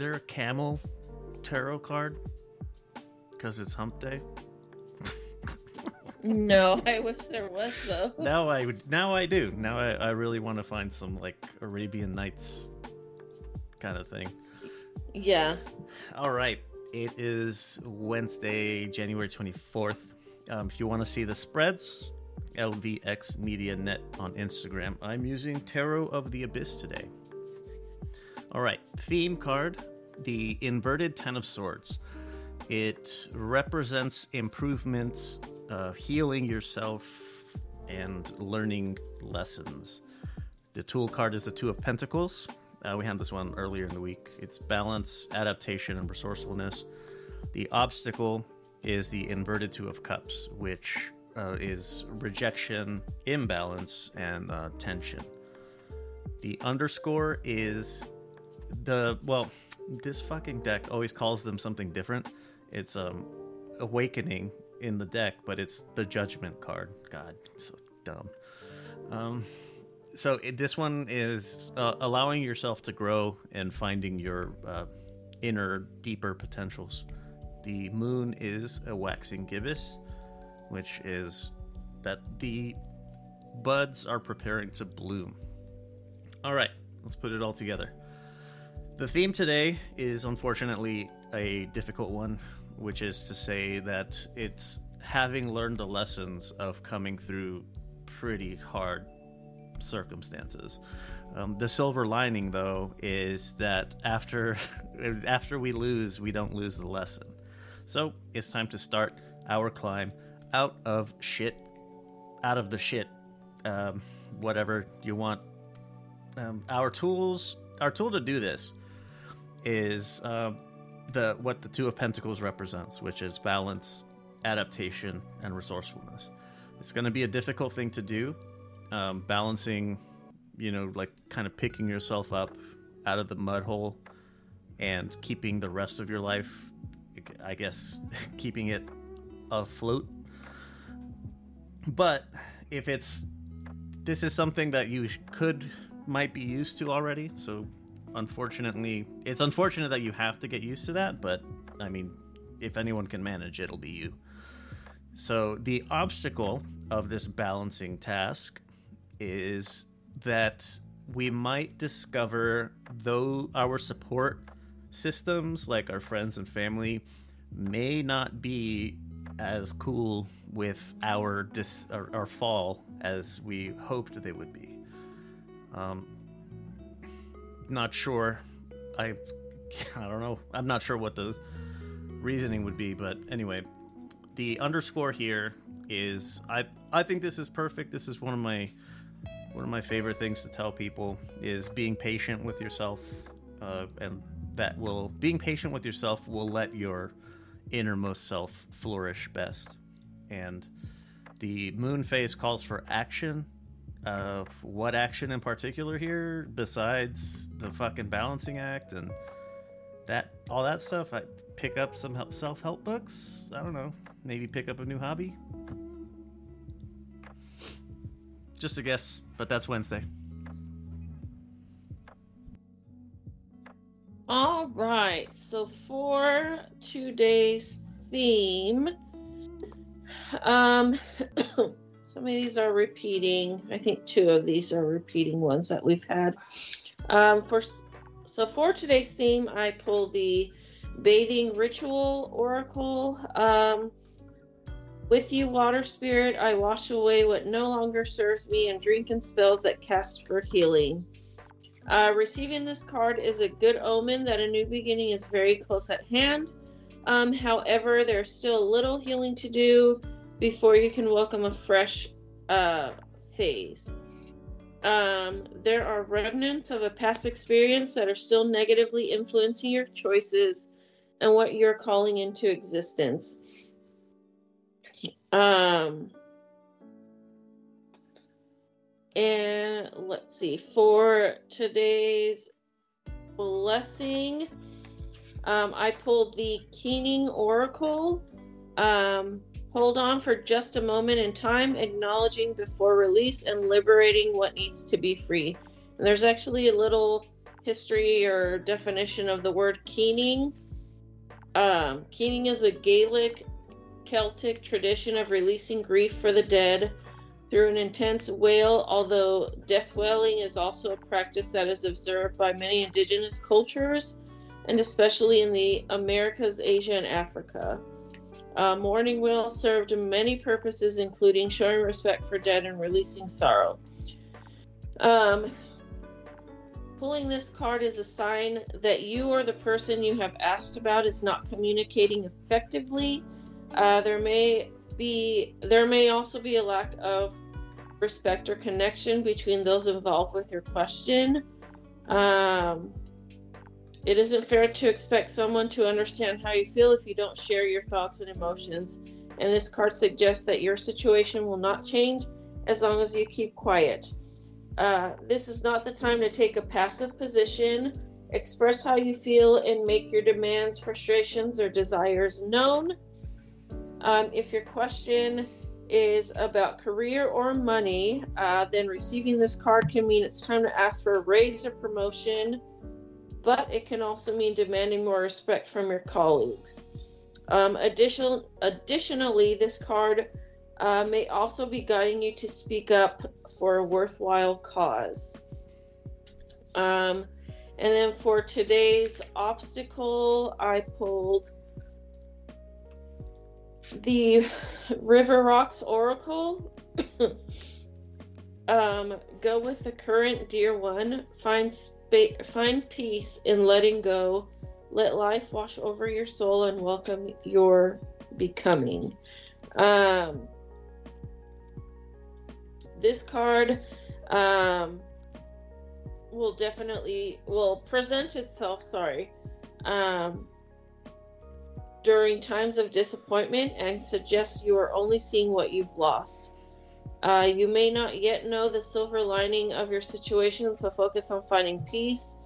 is there a camel tarot card? Because it's hump day? no, I wish there was though. Now I would. Now I do. Now I, I really want to find some like Arabian Nights kind of thing. Yeah. All right. It is Wednesday, January 24th. Um, if you want to see the spreads, LVX Media Net on Instagram. I'm using Tarot of the Abyss today. All right, theme card the inverted Ten of Swords. It represents improvements, uh, healing yourself, and learning lessons. The tool card is the Two of Pentacles. Uh, we had this one earlier in the week. It's balance, adaptation, and resourcefulness. The obstacle is the inverted Two of Cups, which uh, is rejection, imbalance, and uh, tension. The underscore is the well, this fucking deck always calls them something different. It's um awakening in the deck, but it's the judgment card. God, so dumb. Um, so it, this one is uh, allowing yourself to grow and finding your uh, inner, deeper potentials. The moon is a waxing gibbous, which is that the buds are preparing to bloom. All right, let's put it all together. The theme today is unfortunately a difficult one, which is to say that it's having learned the lessons of coming through pretty hard circumstances. Um, the silver lining, though, is that after after we lose, we don't lose the lesson. So it's time to start our climb out of shit, out of the shit, um, whatever you want. Um, our tools, our tool to do this, is uh, the what the Two of Pentacles represents, which is balance, adaptation, and resourcefulness. It's going to be a difficult thing to do, um, balancing, you know, like kind of picking yourself up out of the mud hole and keeping the rest of your life, I guess, keeping it afloat. But if it's this is something that you could might be used to already, so unfortunately, it's unfortunate that you have to get used to that, but I mean, if anyone can manage, it'll be you. So, the obstacle of this balancing task is that we might discover though our support systems like our friends and family may not be as cool with our dis our, our fall as we hoped they would be um not sure. I i don't know. I'm not sure what the reasoning would be but anyway the underscore here is i i think this is perfect. This is one of my one of my favorite things to tell people is being patient with yourself uh, and that will being patient with yourself will let your innermost self flourish best. And the moon phase calls for action uh, what action in particular here besides the fucking balancing act and that all that stuff i pick up some self-help books i don't know maybe pick up a new hobby just a guess, but that's Wednesday. All right. So for today's theme, um, some of these are repeating. I think two of these are repeating ones that we've had. Um, for so for today's theme, I pulled the bathing ritual oracle. Um, with you, water spirit, I wash away what no longer serves me and drink in spells that cast for healing. Uh, receiving this card is a good omen that a new beginning is very close at hand. Um, however, there's still a little healing to do before you can welcome a fresh uh, phase. Um, there are remnants of a past experience that are still negatively influencing your choices and what you're calling into existence. Um, and let's see, for today's blessing, um, I pulled the Keening Oracle. Um, hold on for just a moment in time, acknowledging before release and liberating what needs to be free. And there's actually a little history or definition of the word keening. Um, keening is a Gaelic Celtic tradition of releasing grief for the dead through an intense wail, although death wailing is also a practice that is observed by many indigenous cultures, and especially in the Americas, Asia, and Africa. Uh, mourning wail served many purposes, including showing respect for dead and releasing sorrow. Um, pulling this card is a sign that you or the person you have asked about is not communicating effectively. Uh, there may be there may also be a lack of respect or connection between those involved with your question. Um, it isn't fair to expect someone to understand how you feel if you don't share your thoughts and emotions. And this card suggests that your situation will not change as long as you keep quiet. Uh, this is not the time to take a passive position. Express how you feel and make your demands, frustrations, or desires known. Um, if your question is about career or money, uh, then receiving this card can mean it's time to ask for a raise or promotion, but it can also mean demanding more respect from your colleagues. Um, additional, additionally, this card uh, may also be guiding you to speak up for a worthwhile cause. Um, and then for today's obstacle, I pulled the River Rocks Oracle. um, go with the current, dear one. Find spa- find peace in letting go. Let life wash over your soul and welcome your becoming. Um, this card um, will definitely will present itself. Sorry. Um, during times of disappointment and suggests you are only seeing what you've lost. Uh, you may not yet know the silver lining of your situation, so focus on finding peace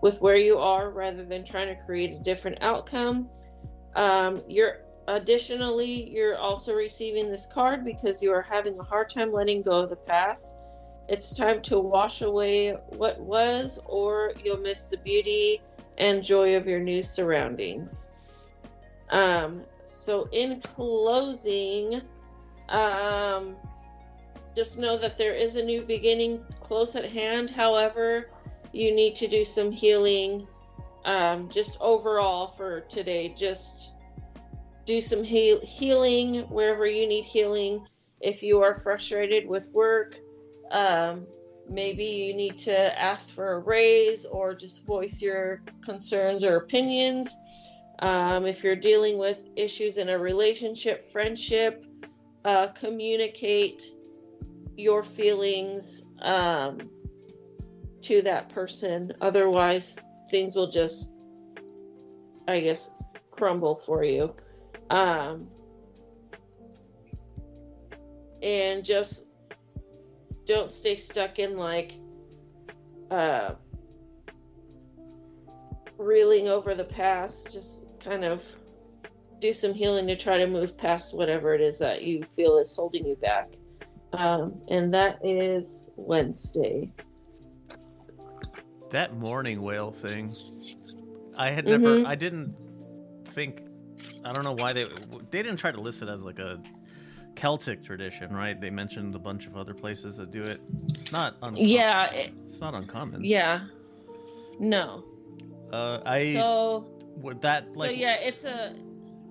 with where you are rather than trying to create a different outcome. Um, you're additionally, you're also receiving this card because you are having a hard time letting go of the past. It's time to wash away what was, or you'll miss the beauty and joy of your new surroundings. Um, so, in closing, um, just know that there is a new beginning close at hand. However, you need to do some healing um, just overall for today. Just do some heal- healing wherever you need healing. If you are frustrated with work, um, maybe you need to ask for a raise or just voice your concerns or opinions. Um, if you're dealing with issues in a relationship, friendship, uh, communicate your feelings um, to that person. Otherwise, things will just, I guess, crumble for you. Um, and just don't stay stuck in like uh, reeling over the past. Just kind of do some healing to try to move past whatever it is that you feel is holding you back. Um, and that is Wednesday. That mourning wail thing, I had never, Mhm. I didn't think, I don't know why they, they didn't try to list it as like a Celtic tradition, right? They mentioned a bunch of other places that do it. It's not uncommon. Yeah, it- it's not uncommon. Yeah. No. Uh, I So would that like so yeah, it's a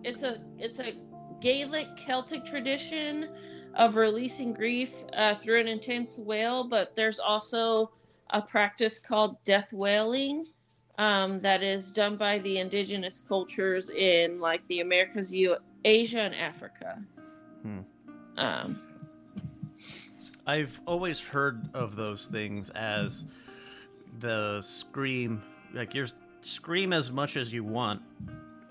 it's a it's a Gaelic Celtic tradition of releasing grief uh, through an intense wail, but there's also a practice called death wailing um, that is done by the indigenous cultures in like the Americas, U- Asia, and Africa. Hmm. Um, I've always heard of those things as the scream, like you're scream as much as you want,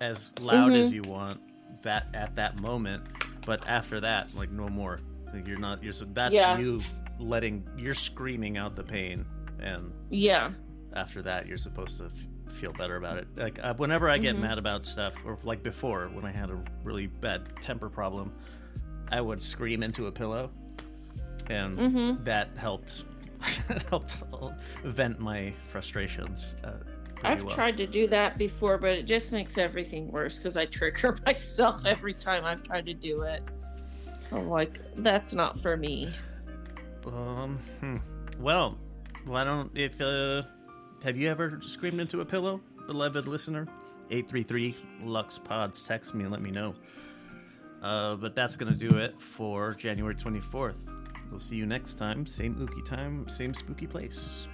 as loud as you want, that at that moment, but after that, like no more. Like you're not. You're so that's Yeah. you letting. You're screaming out the pain, and yeah. after that, you're supposed to f- feel better about it. Like uh, whenever I get Mhm. mad about stuff, or like before when I had a really bad temper problem, I would scream into a pillow, and Mm-hmm. that helped helped vent my frustrations. Uh, I've well. tried to do that before, but it just makes everything worse because I trigger myself every time I've tried to do it. I'm like, that's not for me. Um. Hmm. Well, why don't if uh, have you ever screamed into a pillow, beloved listener? Eight three three Lux Pods. Text me and let me know. Uh, but that's gonna do it for January twenty fourth. We'll see you next time. Same ookie time, same spooky place.